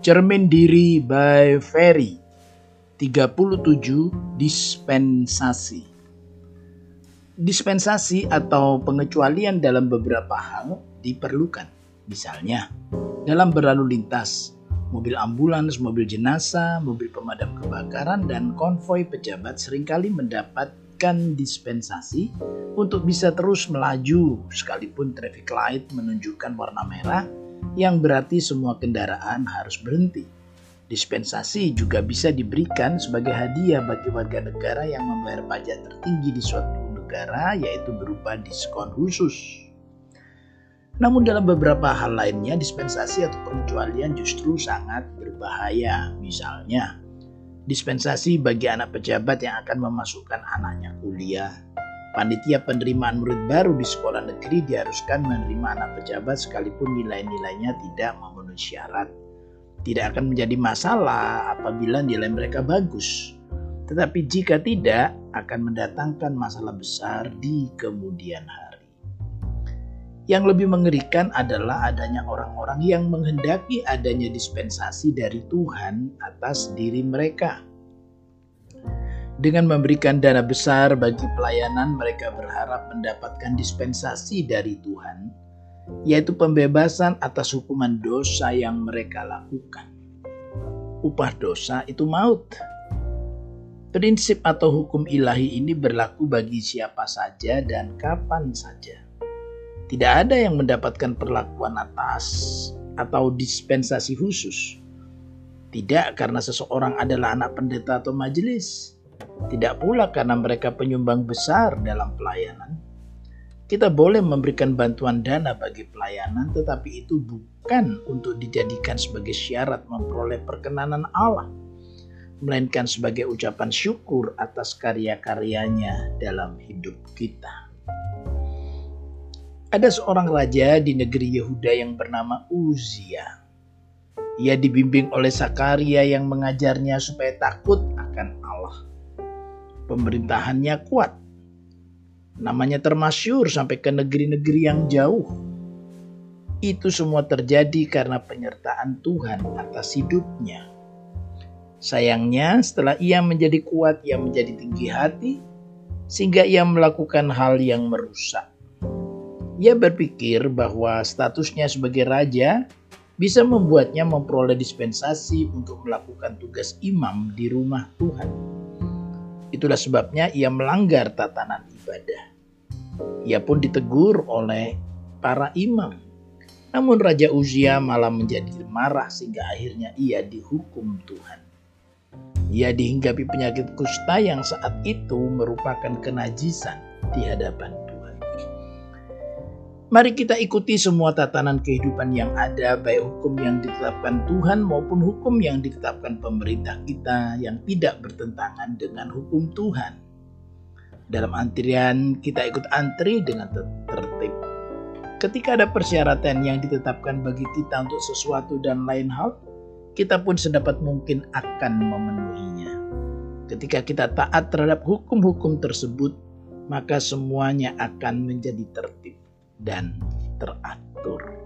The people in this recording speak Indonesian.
Cermin Diri by Ferry 37 Dispensasi Dispensasi atau pengecualian dalam beberapa hal diperlukan. Misalnya, dalam berlalu lintas, mobil ambulans, mobil jenazah, mobil pemadam kebakaran, dan konvoi pejabat sering kali mendapatkan dispensasi untuk bisa terus melaju sekalipun traffic light menunjukkan warna merah yang berarti semua kendaraan harus berhenti. Dispensasi juga bisa diberikan sebagai hadiah bagi warga negara yang membayar pajak tertinggi di suatu negara, yaitu berupa diskon khusus. Namun dalam beberapa hal lainnya, dispensasi atau pengecualian justru sangat berbahaya. Misalnya, dispensasi bagi anak pejabat yang akan memasukkan anaknya kuliah Panitia penerimaan murid baru di sekolah negeri diharuskan menerima anak pejabat sekalipun nilai-nilainya tidak memenuhi syarat. Tidak akan menjadi masalah apabila nilai mereka bagus. Tetapi jika tidak, akan mendatangkan masalah besar di kemudian hari. Yang lebih mengerikan adalah adanya orang-orang yang menghendaki adanya dispensasi dari Tuhan atas diri mereka dengan memberikan dana besar bagi pelayanan, mereka berharap mendapatkan dispensasi dari Tuhan, yaitu pembebasan atas hukuman dosa yang mereka lakukan. Upah dosa itu maut. Prinsip atau hukum ilahi ini berlaku bagi siapa saja dan kapan saja. Tidak ada yang mendapatkan perlakuan atas atau dispensasi khusus. Tidak karena seseorang adalah anak pendeta atau majelis, tidak pula karena mereka penyumbang besar dalam pelayanan. Kita boleh memberikan bantuan dana bagi pelayanan, tetapi itu bukan untuk dijadikan sebagai syarat memperoleh perkenanan Allah, melainkan sebagai ucapan syukur atas karya-karyanya dalam hidup kita. Ada seorang raja di negeri Yehuda yang bernama Uzia. Ia dibimbing oleh Sakaria yang mengajarnya supaya takut akan Allah pemerintahannya kuat. Namanya termasyur sampai ke negeri-negeri yang jauh. Itu semua terjadi karena penyertaan Tuhan atas hidupnya. Sayangnya, setelah ia menjadi kuat, ia menjadi tinggi hati, sehingga ia melakukan hal yang merusak. Ia berpikir bahwa statusnya sebagai raja bisa membuatnya memperoleh dispensasi untuk melakukan tugas imam di rumah Tuhan. Itulah sebabnya ia melanggar tatanan ibadah. Ia pun ditegur oleh para imam. Namun Raja Uzia malah menjadi marah sehingga akhirnya ia dihukum Tuhan. Ia dihinggapi penyakit kusta yang saat itu merupakan kenajisan di hadapan Mari kita ikuti semua tatanan kehidupan yang ada, baik hukum yang ditetapkan Tuhan maupun hukum yang ditetapkan pemerintah kita yang tidak bertentangan dengan hukum Tuhan. Dalam antrian, kita ikut antri dengan tertib. Ketika ada persyaratan yang ditetapkan bagi kita untuk sesuatu dan lain hal, kita pun sedapat mungkin akan memenuhinya. Ketika kita taat terhadap hukum-hukum tersebut, maka semuanya akan menjadi tertib dan teratur.